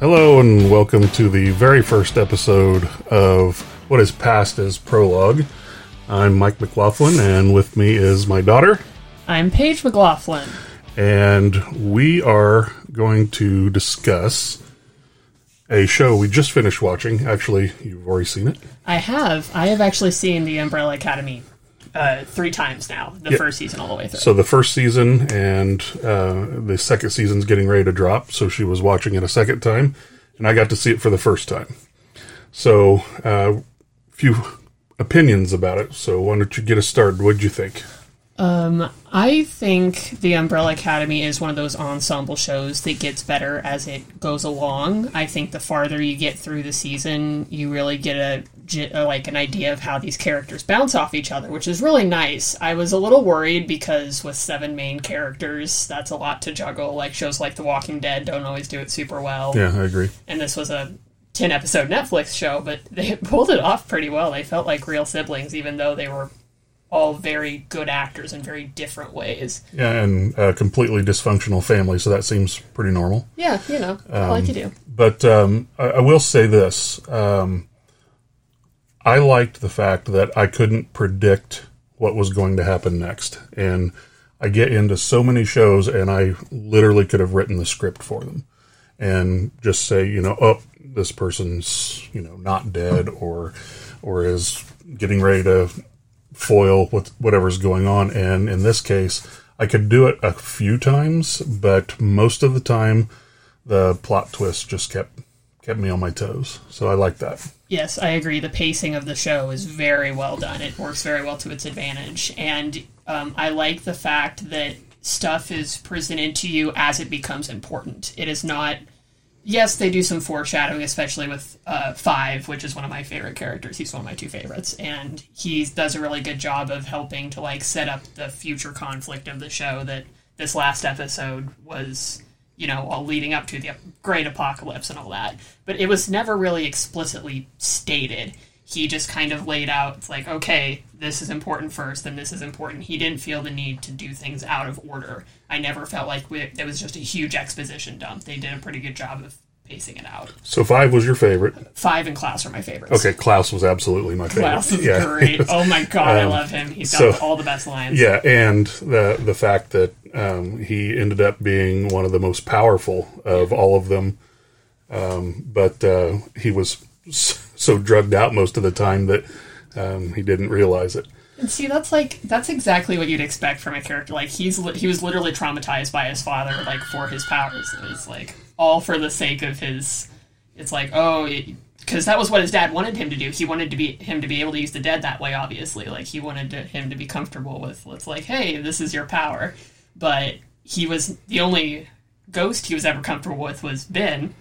Hello and welcome to the very first episode of What is Past is Prologue. I'm Mike McLaughlin, and with me is my daughter, I'm Paige McLaughlin. and we are going to discuss a show we just finished watching. Actually, you've already seen it. I have. I have actually seen the Umbrella Academy uh, three times now. The Yeah. first season all the way through. So the first season and uh, the second season's getting ready to drop. So she was watching it a second time, and I got to see it for the first time. So a uh, few opinions about it. So why don't you get us started? What'd you think? Um, I think the Umbrella Academy is one of those ensemble shows that gets better as it goes along. I think the farther you get through the season, you really get a, like an idea of how these characters bounce off each other, which is really nice. I was a little worried because with seven main characters, that's a lot to juggle. Like shows like The Walking Dead don't always do it super well. Yeah, I agree. and this was a 10 episode Netflix show, but they pulled it off pretty well. They felt like real siblings, even though they were all very good actors in very different ways. Yeah, and a completely dysfunctional family, so that seems pretty normal. Yeah, you know, like you do. But um, I, I will say this: um, I liked the fact that I couldn't predict what was going to happen next, and I get into so many shows, and I literally could have written the script for them, and just say, you know, oh, this person's you know not dead, or or is getting ready to foil with whatever's going on. And in this case, I could do it a few times, but most of the time, the plot twist just kept kept me on my toes. So I like that. Yes, I agree. The pacing of the show is very well done. It works very well to its advantage. And um, I like the fact that stuff is presented to you as it becomes important. It is not. Yes, they do some foreshadowing, especially with uh, Five, which is one of my favorite characters. He's one of my two favorites, and he does a really good job of helping to like set up the future conflict of the show. That this last episode was you know, all leading up to the great apocalypse and all that. But it was never really explicitly stated. He just kind of laid out, it's like, okay, this is important first, then this is important. He didn't feel the need to do things out of order. I never felt like we, it was just a huge exposition dump. They did a pretty good job of pacing it out. So five was your favorite. Five and Klaus are my favorites. Okay, Klaus was absolutely my favorite. Klaus is yeah. great. Oh my god, I love him. He's got so- all the best lines. Yeah, and the the fact that um, he ended up being one of the most powerful of all of them, um, but uh, he was so drugged out most of the time that um, he didn't realize it. And see, that's like that's exactly what you'd expect from a character. Like he's li- he was literally traumatized by his father, like for his powers. It was like all for the sake of his. It's like oh, because that was what his dad wanted him to do. He wanted to be him to be able to use the dead that way. Obviously, like he wanted to, him to be comfortable with. It's like hey, this is your power. But he was the only ghost he was ever comfortable with was Ben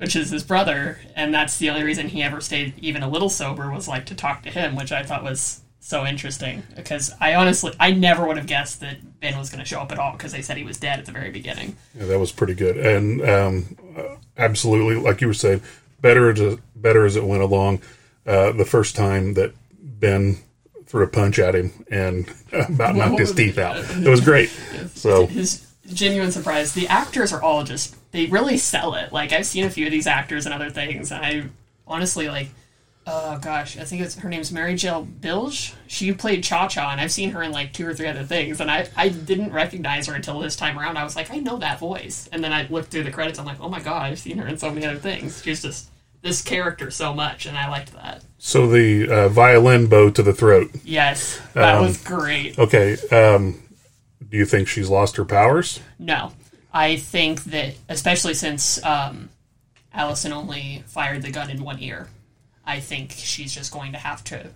which is his brother, and that's the only reason he ever stayed even a little sober was like to talk to him, which I thought was so interesting because I honestly I never would have guessed that Ben was going to show up at all because they said he was dead at the very beginning. Yeah, that was pretty good, and um, absolutely, like you were saying, better as better as it went along. Uh, the first time that Ben threw a punch at him and about knocked his teeth out, it was great. So His genuine surprise. The actors are all just they really sell it. Like I've seen a few of these actors and other things, and I honestly like. Oh gosh, I think it's her name's Mary Jill Bilge. She played Cha Cha, and I've seen her in like two or three other things, and I I didn't recognize her until this time around. I was like, I know that voice, and then I looked through the credits. I'm like, oh my god, I've seen her in so many other things. She's just this character so much, and I liked that. so the uh, violin bow to the throat. Yes, that was great. Okay, um, do you think she's lost her powers? No, I think that especially since um, Allison only fired the gun in one ear, I think she's just going to have to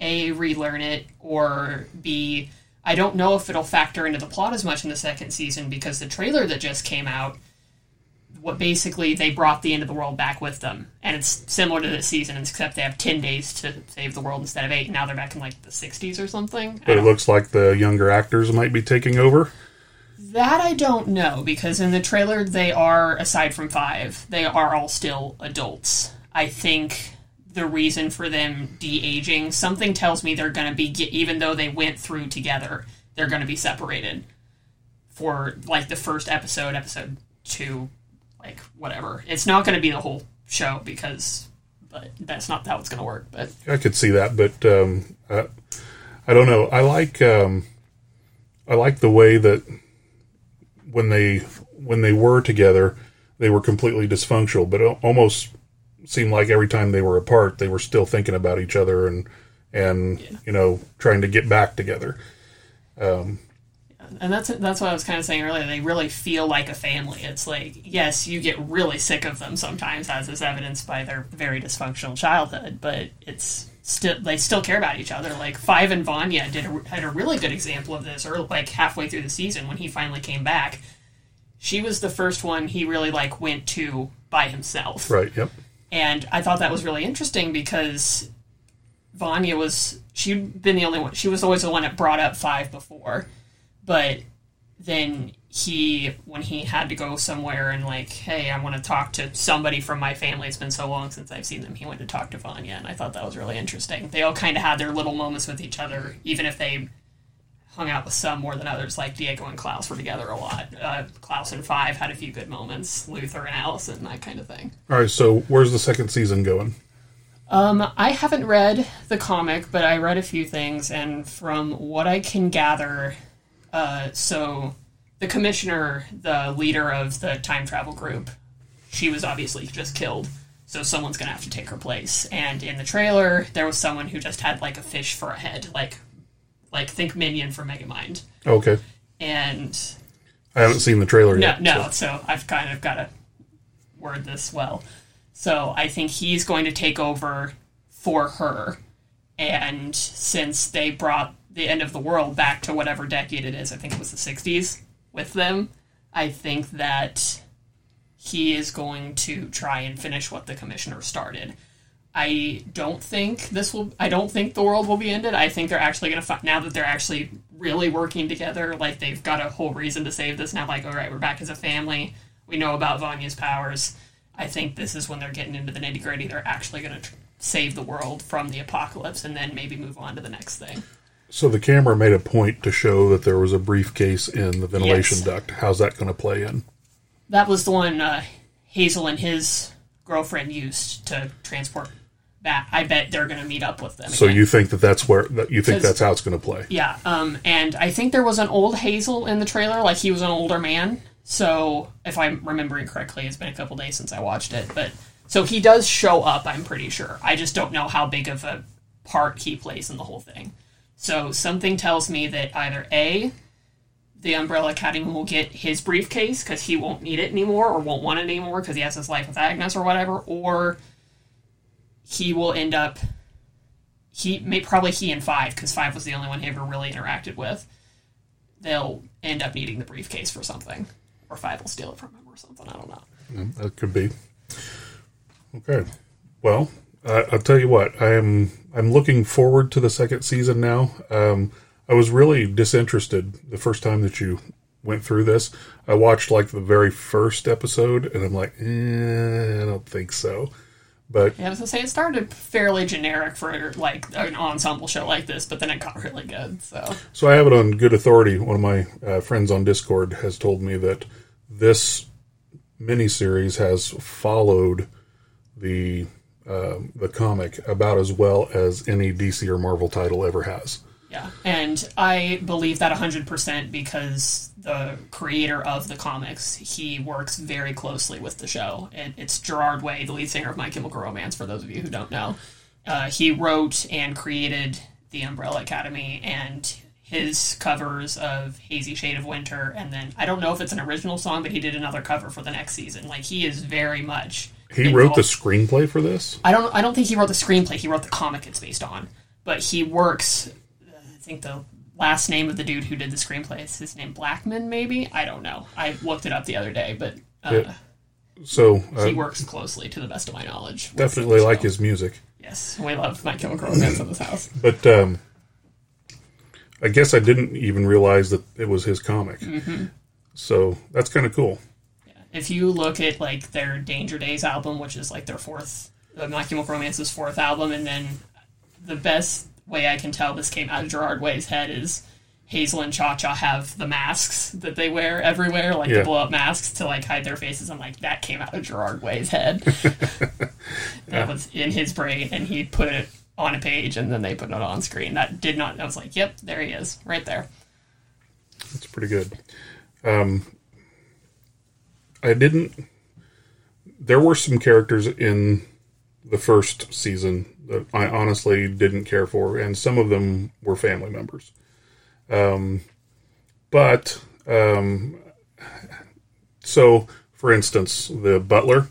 a relearn it or b I don't know if it'll factor into the plot as much in the second season because the trailer that just came out what basically they brought the end of the world back with them and it's similar to this season except they have 10 days to save the world instead of 8 now they're back in like the 60s or something But it looks like the younger actors might be taking over. That I don't know because in the trailer they are aside from five, they are all still adults. I think the reason for them de-aging, something tells me they're going to be even though they went through together, they're going to be separated for like the first episode, episode 2, like whatever. It's not going to be the whole show because, but that's not how it's going to work. But I could see that, but um, I, I don't know. I like um, I like the way that when they when they were together, they were completely dysfunctional, but it almost seemed like every time they were apart, they were still thinking about each other and and Yeah. you know trying to get back together. And that's that's what I was kind of saying earlier. They really feel like a family. It's like yes, you get really sick of them sometimes, as is evidenced by their very dysfunctional childhood. But it's still they still care about each other. Like Five and Vanya did a, had a really good example of this, or like halfway through the season when he finally came back. She was the first one he really like went to by himself. Right. Yep. And I thought that was really interesting because Vanya was she'd been the only one she was always the one that brought up five before. But then he when he had to go somewhere and like, hey, I want to talk to somebody from my family. It's been so long since I've seen them. He went to talk to Vanya and I thought that was really interesting. They all kind of had their little moments with each other, even if they hung out with some more than others. Like Diego and Klaus were together a lot. Uh, Klaus and Five had a few good moments. Luther and Allison, that kind of thing. All right. So where's the second season going? Um, I haven't read the comic, but I read a few things, and from what I can gather, uh, so the commissioner, the leader of the time travel group, she was obviously just killed. So someone's gonna have to take her place. And in the trailer, there was someone who just had like a fish for a head, like like think Minion from Megamind. Okay. And I haven't seen the trailer no, yet. no. so- So I've kind of got to word this well. So I think he's going to take over for her. And since they brought the end of the world back to whatever decade it is, I think it was the 60s with them, I think that he is going to try and finish what the commissioner started. I don't think this will. I don't think the world will be ended. I think they're actually going to now that they're actually really working together. Like they've got a whole reason to save this now. Like, all right, we're back as a family. We know about Vanya's powers. I think this is when they're getting into the nitty gritty. They're actually going to tr- save the world from the apocalypse, and then maybe move on to the next thing. So the camera made a point to show that there was a briefcase in the ventilation Yes. duct. How's that going to play in? That was the one uh, Hazel and his girlfriend used to transport back. I bet they're going to meet up with them. So again. you think that that's where that you think that's how it's going to play? Yeah, um, and I think there was an old Hazel in the trailer, like he was an older man. So if I'm remembering correctly, it's been a couple days since I watched it, but so he does show up. I'm pretty sure. I just don't know how big of a part he plays in the whole thing. So something tells me that either a the Umbrella Academy will get his briefcase because he won't need it anymore or won't want it anymore because he has his life with Agnes or whatever, or he will end up he may probably he and five because five was the only one he ever really interacted with. They'll end up needing the briefcase for something, or five will steal it from him or something. I don't know. That could be. Okay. Well, uh, I'll tell you what. I am. I'm looking forward to the second season now. Um, I was really disinterested the first time that you went through this. I watched like the very first episode, and I'm like, eh, I don't think so. But Yeah, I was gonna say it started fairly generic for like an ensemble show like this, but then it got really good. So So I have it on good authority. One of my uh, friends on Discord has told me that this miniseries has followed the uh, the comic about as well as any DC or Marvel title ever has. yeah, and I believe that hundred percent because the creator of the comics he works very closely with the show. And it's Gerard Way, the lead singer of My Chemical Romance. For those of you who don't know, uh, he wrote and created the Umbrella Academy and his covers of Hazy Shade of Winter, and then I don't know if it's an original song, but he did another cover for the next season. Like he is very much He wrote the screenplay for this. I don't I don't think he wrote the screenplay. He wrote the comic it's based on, but he works. I think the last name of the dude who did the screenplay is his name Blackman. Maybe I don't know. I looked it up the other day, but uh. So uh, he works closely to the best of my knowledge. definitely like his music. Yes, we love My Chemical Romance in this house. But um, I guess I didn't even realize that it was his comic. Mm-hmm. So that's kind of cool. If you look at like their Danger Days album, which is like their fourth, uh, My Chemical Romance's fourth album, and then the best way I can tell this came out of Gerard Way's head is Hazel and Cha Cha have the masks that they wear everywhere, like Yeah. the blow up masks to like hide their faces. I'm like, that came out of Gerard Way's head. that was in his brain, and he put it on a page, and then they put it on screen. That did not. I was like, yep, there he is, right there. That's pretty good. Um, I didn't. There were some characters in the first season that I honestly didn't care for, and some of them were family members. Um, but um, so, for instance, the butler,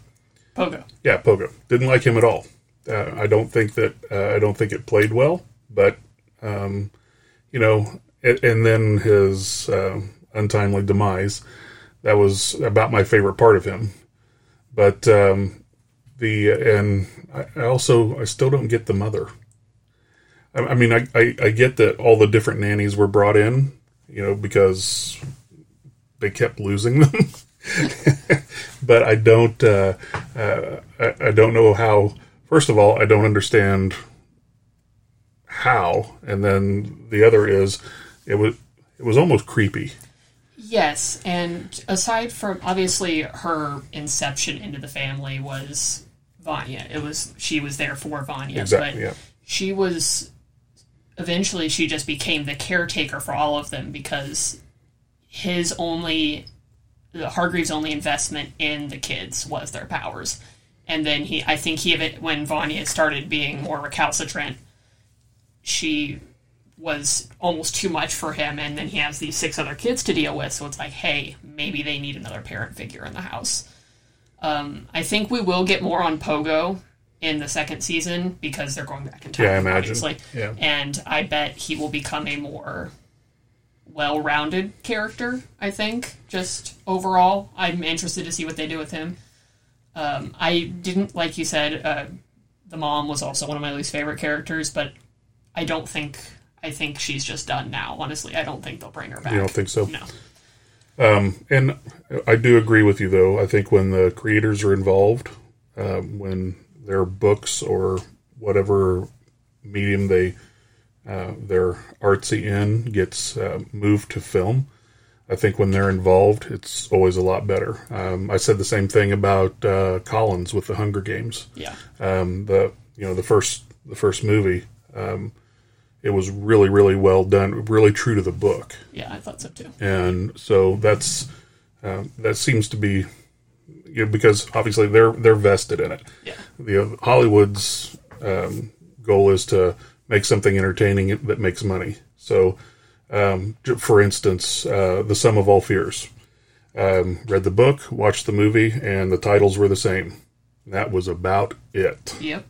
Pogo. yeah, Pogo, didn't like him at all. Uh, I don't think that uh, I don't think it played well, but um, you know, and, and then his uh, untimely demise. That was about my favorite part of him. But um, the and I, also I still don't get the mother. I, I mean, I, I I get that all the different nannies were brought in, you know, because they kept losing them. but I don't uh, uh, I, I don't know how. First of all, I don't understand how, and then the other is it was it was almost creepy. Yes, and aside from obviously her inception into the family was Vanya. It was she was there for Vanya, Exactly. but Yeah. she was eventually she just became the caretaker for all of them because his only the Hargreaves' only investment in the kids was their powers. And then he I think he when Vanya started being more recalcitrant, she was almost too much for him and then he has these six other kids to deal with so it's like hey maybe they need another parent figure in the house um, i think we will get more on pogo in the second season because they're going back in time Yeah, I imagine. obviously. Yeah. and i bet he will become a more well-rounded character i think just overall i'm interested to see what they do with him um, i didn't like you said uh, the mom was also one of my least favorite characters but i don't think i think she's just done now honestly i don't think they'll bring her back You don't think so? no And I do agree with you, though. I think when the creators are involved, um, when their books or whatever medium they uh, their artsy in gets uh, moved to film, I think when they're involved, it's always a lot better. Um, I said the same thing about uh, Collins with the Hunger Games. yeah Um, the you know the first the first movie, um, it was really really well done, really true to the book yeah i thought so too and so that's um, that seems to be you know, because obviously they're they're vested in it. yeah The Hollywood's um, goal is to make something entertaining that makes money. So, um, for instance, uh, the Sum of All Fears. Um, read the book, watched the movie, and the titles were the same. That was about it. yep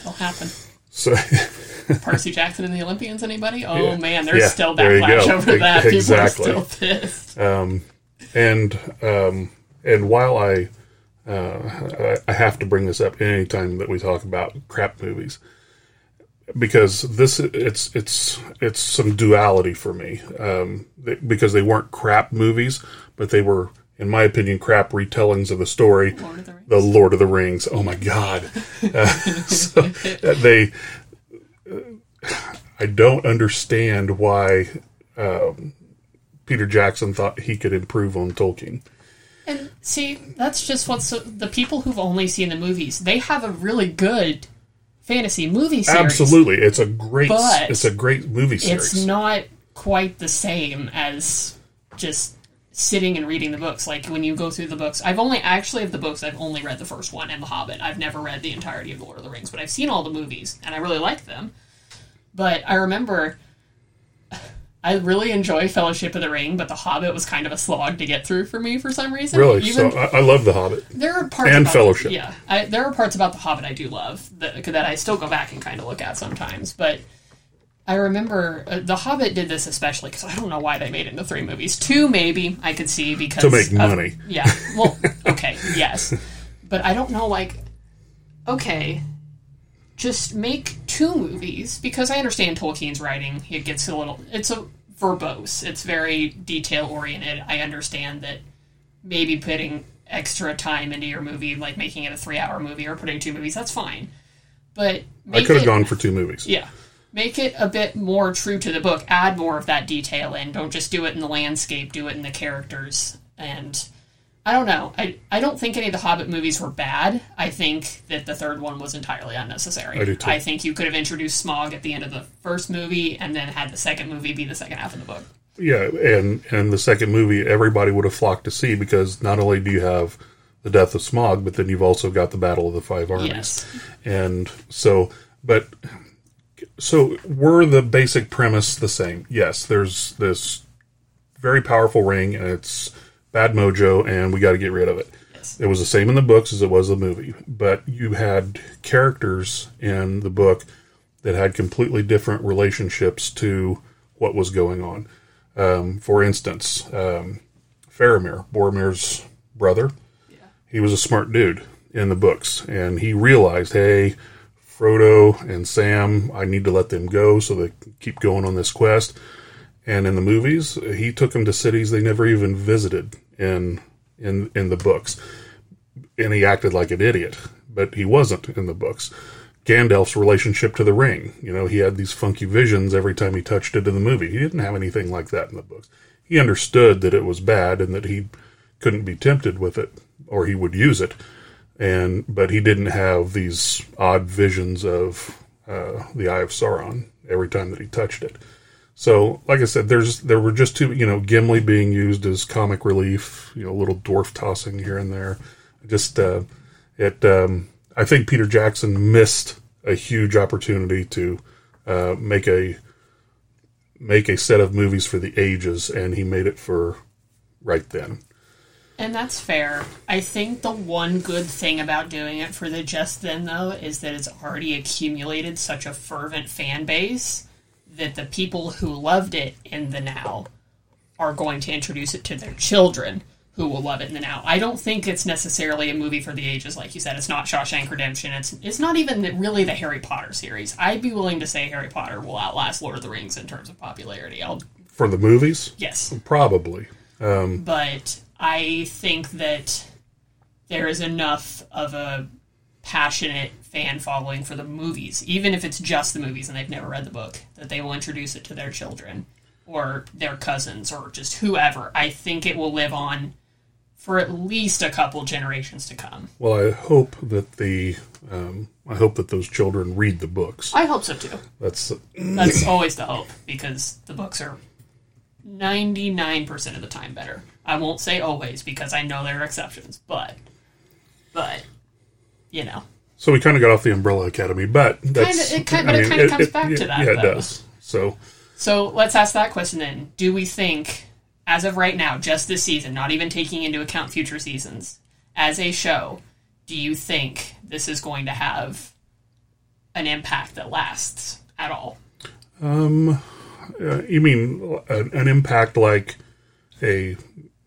it'll happen So, Percy Jackson and the Olympians, anybody? Oh Yeah. man, there's Yeah, still there backlash go. over that. exactly. People are still pissed. and um, and while I uh, I I have to bring this up anytime that we talk about crap movies because this it's it's it's some duality for me um, because they weren't crap movies but they were in my opinion crap retellings of the story Lord of the Rings. the Lord of the Rings oh my god uh, so they I don't understand why um, Peter Jackson thought he could improve on Tolkien. And see, that's just what's so, the people who've only seen the movies. They have a really good fantasy movie series. Absolutely, it's a great it's a great movie series. It's not quite the same as just sitting and reading the books. Like when you go through the books, I've only actually of the books, I've only read the first one and The Hobbit. I've never read the entirety of The Lord of the Rings, but I've seen all the movies and I really like them. But I remember I really enjoy Fellowship of the Ring, but The Hobbit was kind of a slog to get through for me for some reason. really, Even, so I, I love The Hobbit. there are parts and about, Fellowship. Yeah, I, there are parts about The Hobbit I do love that, that I still go back and kind of look at sometimes. But I remember uh, The Hobbit did this especially because I don't know why they made it into three movies. Two maybe I could see because To make of- money. Yeah. Well, okay, yes, but I don't know. Like, okay, just make two movies because I understand Tolkien's writing. It gets a little. It's a verbose. It's very detail oriented. I understand that maybe putting extra time into your movie, like making it a three hour movie or putting two movies, that's fine. But I could have gone for two movies. yeah. Make it a bit more true to the book. Add more of that detail in. Don't just do it in the landscape. Do it in the characters. And I don't know. I I don't think any of the Hobbit movies were bad. I think that the third one was entirely unnecessary. I do too. I think you could have introduced Smaug at the end of the first movie and then had the second movie be the second half of the book. Yeah, and and the second movie, everybody would have flocked to see because not only do you have the death of Smaug, but then you've also got the Battle of the Five Armies, Yes. and so, but so were the basic premise the same? Yes, there's this very powerful ring, and it's bad mojo, and we got to get rid of it. Yes. It was the same in the books as it was the movie, but you had characters in the book that had completely different relationships to what was going on. Um, for instance, um, Faramir, Boromir's brother, he was a smart dude in the books, and he realized, hey, Frodo and Sam, I need to let them go so they keep going on this quest. And in the movies, he took them to cities they never even visited in in in the books, and he acted like an idiot, but he wasn't in the books. Gandalf's relationship to the ring, you know, he had these funky visions every time he touched it in the movie. He didn't have anything like that in the books. He understood that it was bad and that he couldn't be tempted with it, or he would use it, and but he didn't have these odd visions of uh, the Eye of Sauron every time that he touched it. So, like I said, there's there were just two, you know, Gimli being used as comic relief, you know, a little dwarf tossing here and there. Just uh, it, um, I think Peter Jackson missed a huge opportunity to uh, make a make a set of movies for the ages, and he made it for right then. And that's fair. I think the one good thing about doing it for the just then though is that it's already accumulated such a fervent fan base that the people who loved it in the now are going to introduce it to their children who will love it in the now. I don't think it's necessarily a movie for the ages, like you said. It's not Shawshank Redemption. It's it's not even really the Harry Potter series. I'd be willing to say Harry Potter will outlast Lord of the Rings in terms of popularity. I'll For the movies, yes, probably. Um, but I think that there is enough of a passionate fan following for the movies, even if it's just the movies and they've never read the book, that they will introduce it to their children or their cousins or just whoever. I think it will live on for at least a couple generations to come. Well, I hope that the um, I hope that those children read the books. I hope so too. That's That's always the hope because the books are 99% of the time better. I won't say always because I know there are exceptions, but but you know. so we kind of got off the Umbrella Academy, but that's it kind- but it kinda comes back to that, Yeah, it though. does. So So let's ask that question then. Do we think, as of right now, just this season, not even taking into account future seasons, as a show, do you think this is going to have an impact that lasts at all? Um, uh, you mean an, an impact like a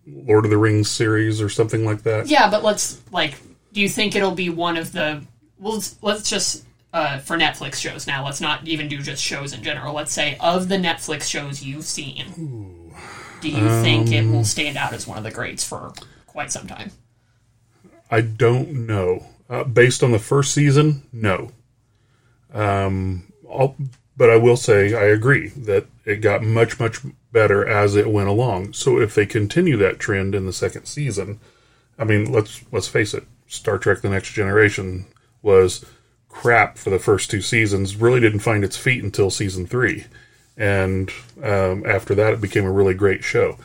Lord of the Rings series or something like that? Yeah, but let's like, do you think it'll be one of the? Well, let's, let's just uh, for Netflix shows now. Let's not even do just shows in general. Let's say of the Netflix shows you've seen, do you think it will stand out as one of the greats for quite some time? I don't know. Uh, based on the first season, no. Um, I'll, but I will say I agree that it got much much better as it went along. So if they continue that trend in the second season, I mean, let's let's face it, Star Trek: The Next Generation was crap for the first two seasons. Really didn't find its feet until season three, and um, after that, it became a really great show.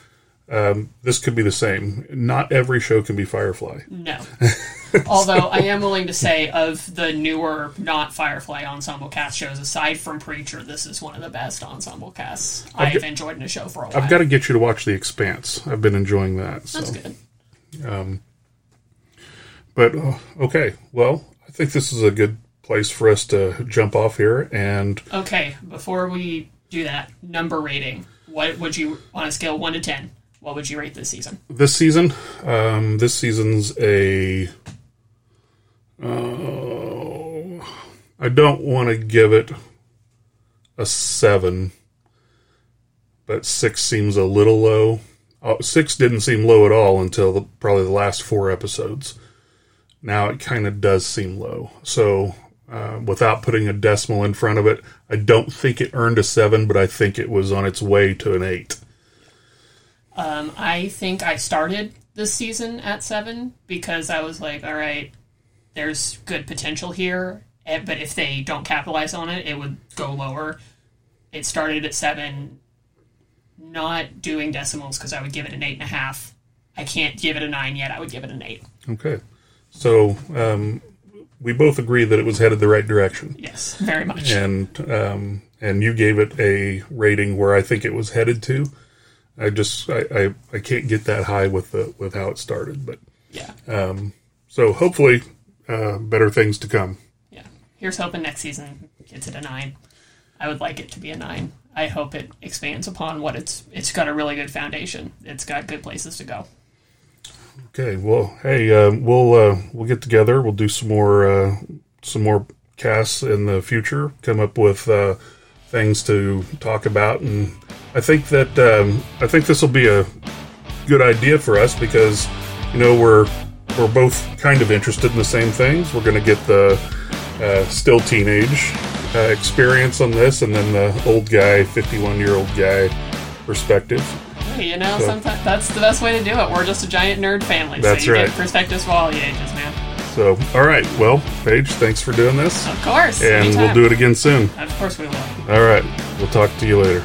Um, this could be the same. Not every show can be Firefly. No. Although I am willing to say, of the newer, not Firefly ensemble cast shows, aside from Preacher, this is one of the best ensemble casts I've got- enjoyed in a show for a while. I've got to get you to watch The Expanse. I've been enjoying that. So. That's good. Um, But uh, okay, well, I think this is a good place for us to jump off here. And Okay, before we do that, number rating. What would you, on a scale of 1 to 10, what would you rate this season? this season, um, this season's a. Uh, I don't want to give it a seven, but six seems a little low. Uh, six didn't seem low at all until the, probably the last four episodes. Now it kind of does seem low. So uh, without putting a decimal in front of it. I don't think it earned a seven, but I think it was on its way to an eight. Um, I think I started this season at seven because I was like, all right, there's good potential here, eh, but if they don't capitalize on it, it would go lower. It started at seven, not doing decimals because I would give it an eight and a half. I can't give it a nine yet. I would give it an eight. Okay. So um, we both agree that it was headed the right direction. Yes, very much. And um, and you gave it a rating where I think it was headed to. I just I, I, I can't get that high with the with how it started, but yeah. Um, so hopefully, uh, better things to come. Yeah. Here's hoping next season gets it a nine. I would like it to be a nine. I hope it expands upon what it's. It's got a really good foundation. It's got good places to go. Okay. Well, hey, uh, we'll uh, we'll get together. We'll do some more uh, some more casts in the future. Come up with uh, things to talk about, and I think that um, I think this will be a good idea for us because you know we're we're both kind of interested in the same things. We're going to get the uh, still teenage uh, experience on this, and then the old guy, fifty-one year old guy perspective. You know, so, sometimes that's the best way to do it. We're just a giant nerd family. That's so you right. Get perspectives for all the ages, man. So, all right. Well, Paige, thanks for doing this. Of course. And anytime. we'll do it again soon. Of course we will. All right. We'll talk to you later.